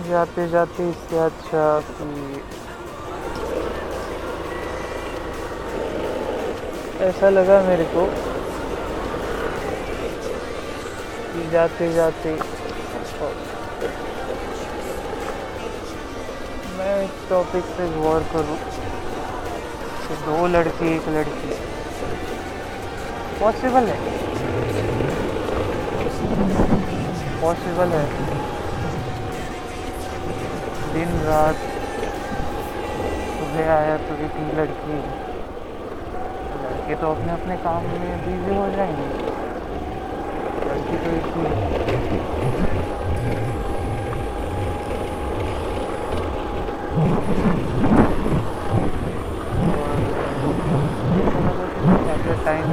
जाते जाते इससे अच्छा कि ऐसा लगा मेरे को कि जाते जाते मैं इस टॉपिक पे गौर करूँ कि दो लड़के, एक लड़की पॉसिबल है? पॉसिबल है। दिन रात सुबह आया तो एक लड़की लड़के तो अपने अपने काम में बिज़ी हो जाएँगे। लड़की तो एक टाइम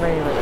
Right.